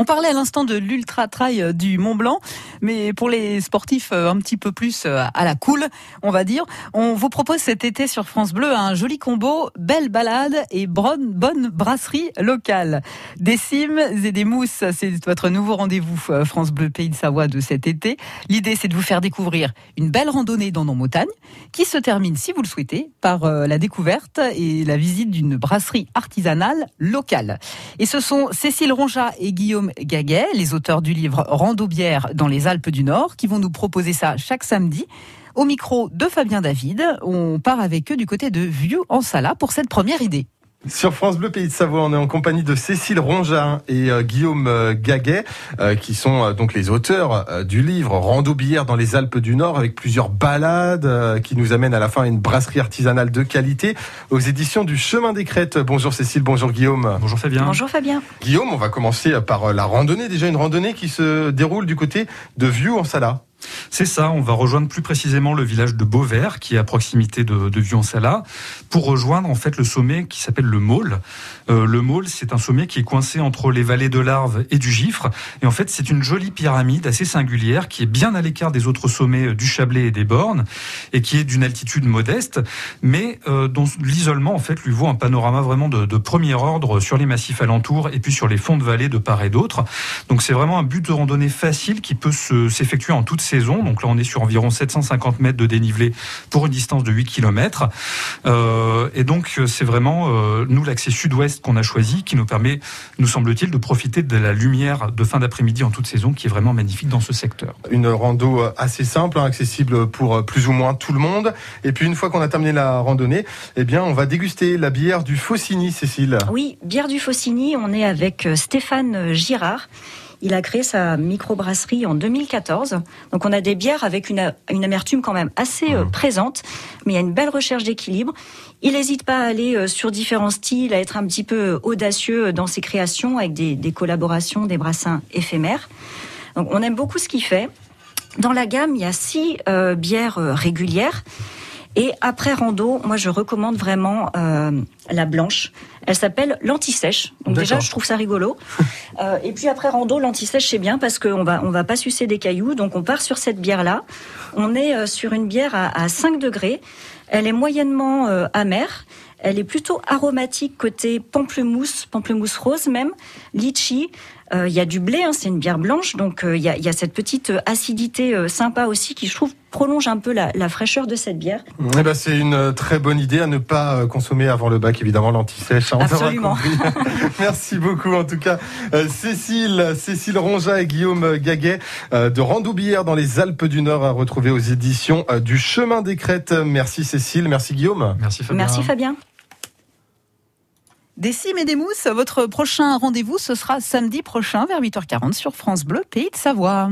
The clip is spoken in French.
On parlait à l'instant de l'ultra trail euh, du Mont Blanc, mais pour les sportifs euh, un petit peu plus euh, à la cool, on va dire, on vous propose cet été sur France Bleu un joli combo, belle balade et bonne, brasserie locale. Des cimes et des mousses, c'est votre nouveau rendez-vous France Bleu Pays de Savoie de cet été. L'idée, c'est de vous faire découvrir une belle randonnée dans nos montagnes, qui se termine, si vous le souhaitez, par la découverte et la visite d'une brasserie artisanale locale. Et ce sont Cécile Ronja et Guillaume Gaguet, les auteurs du livre Rando-Bière dans les Alpes du Nord, qui vont nous proposer ça chaque samedi. Au micro de Fabien David, on part avec eux du côté de Vieux en Sala pour cette première idée. Sur France Bleu Pays de Savoie, on est en compagnie de Cécile Ronja et euh, Guillaume euh, Gaguet, euh, qui sont donc les auteurs du livre Rando Bière dans les Alpes du Nord, avec plusieurs balades qui nous amènent à la fin à une brasserie artisanale de qualité aux éditions du Chemin des Crêtes. Bonjour Cécile, bonjour Guillaume. Bonjour Fabien. Bonjour Fabien. Guillaume, on va commencer par la randonnée, déjà une randonnée qui se déroule du côté de Vieux en Sala. C'est ça, on va rejoindre plus précisément le village de Beauvert, qui est à proximité de, de Vieux-en-Sala, pour rejoindre en fait le sommet qui s'appelle le Môle. Euh, le Môle, c'est un sommet qui est coincé entre les vallées de l'Arve et du Gifre. Et en fait, c'est une jolie pyramide assez singulière qui est bien à l'écart des autres sommets du Chablais et des Bornes, et qui est d'une altitude modeste, mais euh, dont l'isolement en fait lui vaut un panorama vraiment de, premier ordre sur les massifs alentours et puis sur les fonds de vallée de part et d'autre. Donc c'est vraiment un but de randonnée facile qui peut s'effectuer en toute saison. Donc là, on est sur environ 750 mètres de dénivelé pour une distance de 8 km. Euh, et donc, c'est vraiment, euh, nous, l'accès sud-ouest qu'on a choisi qui nous permet, nous semble-t-il, de profiter de la lumière de fin d'après-midi en toute saison qui est vraiment magnifique dans ce secteur. Une rando assez simple, hein, accessible pour plus ou moins tout le monde. Et puis, une fois qu'on a terminé la randonnée, eh bien, on va déguster la bière du Faucigny, Cécile. Oui, bière du Faucigny. On est avec euh, Stéphane Girard. Il a créé sa microbrasserie en 2014. Donc on a des bières avec une, une amertume quand même assez euh, mmh. présente, mais il y a une belle recherche d'équilibre. Il n'hésite pas à aller euh, sur différents styles, à être un petit peu audacieux dans ses créations avec des, des collaborations, des brassins éphémères. Donc on aime beaucoup ce qu'il fait. Dans la gamme, il y a six euh, bières euh, régulières. Et après rando, moi je recommande vraiment euh, la blanche. Elle s'appelle l'anti-sèche. Donc déjà, je trouve ça rigolo. euh, et puis après rando, l'anti-sèche c'est bien parce qu'on va on va pas sucer des cailloux. Donc on part sur cette bière là. On est euh, sur une bière à, à, 5 degrés. Elle est moyennement amère. Elle est plutôt aromatique côté pamplemousse, pamplemousse rose même, litchi. Euh, il y a du blé, hein, c'est une bière blanche, donc euh, il y, a, y, a, cette petite acidité euh, sympa aussi qui, je trouve, prolonge un peu la, la fraîcheur de cette bière. Eh ben, c'est une très bonne idée à ne pas consommer avant le bac, évidemment, l'anti-sèche. Absolument. Merci beaucoup, en tout cas, Cécile, Cécile Ronja et Guillaume Gaguet de Randoubière dans les Alpes du Nord à retrouver aux éditions du Chemin des Crêtes. Merci Cécile, merci Guillaume. Merci Fabien. Merci Fabien. Des cimes et des mousses, votre prochain rendez-vous, ce sera samedi prochain vers 8h40 sur France Bleu, Pays de Savoie.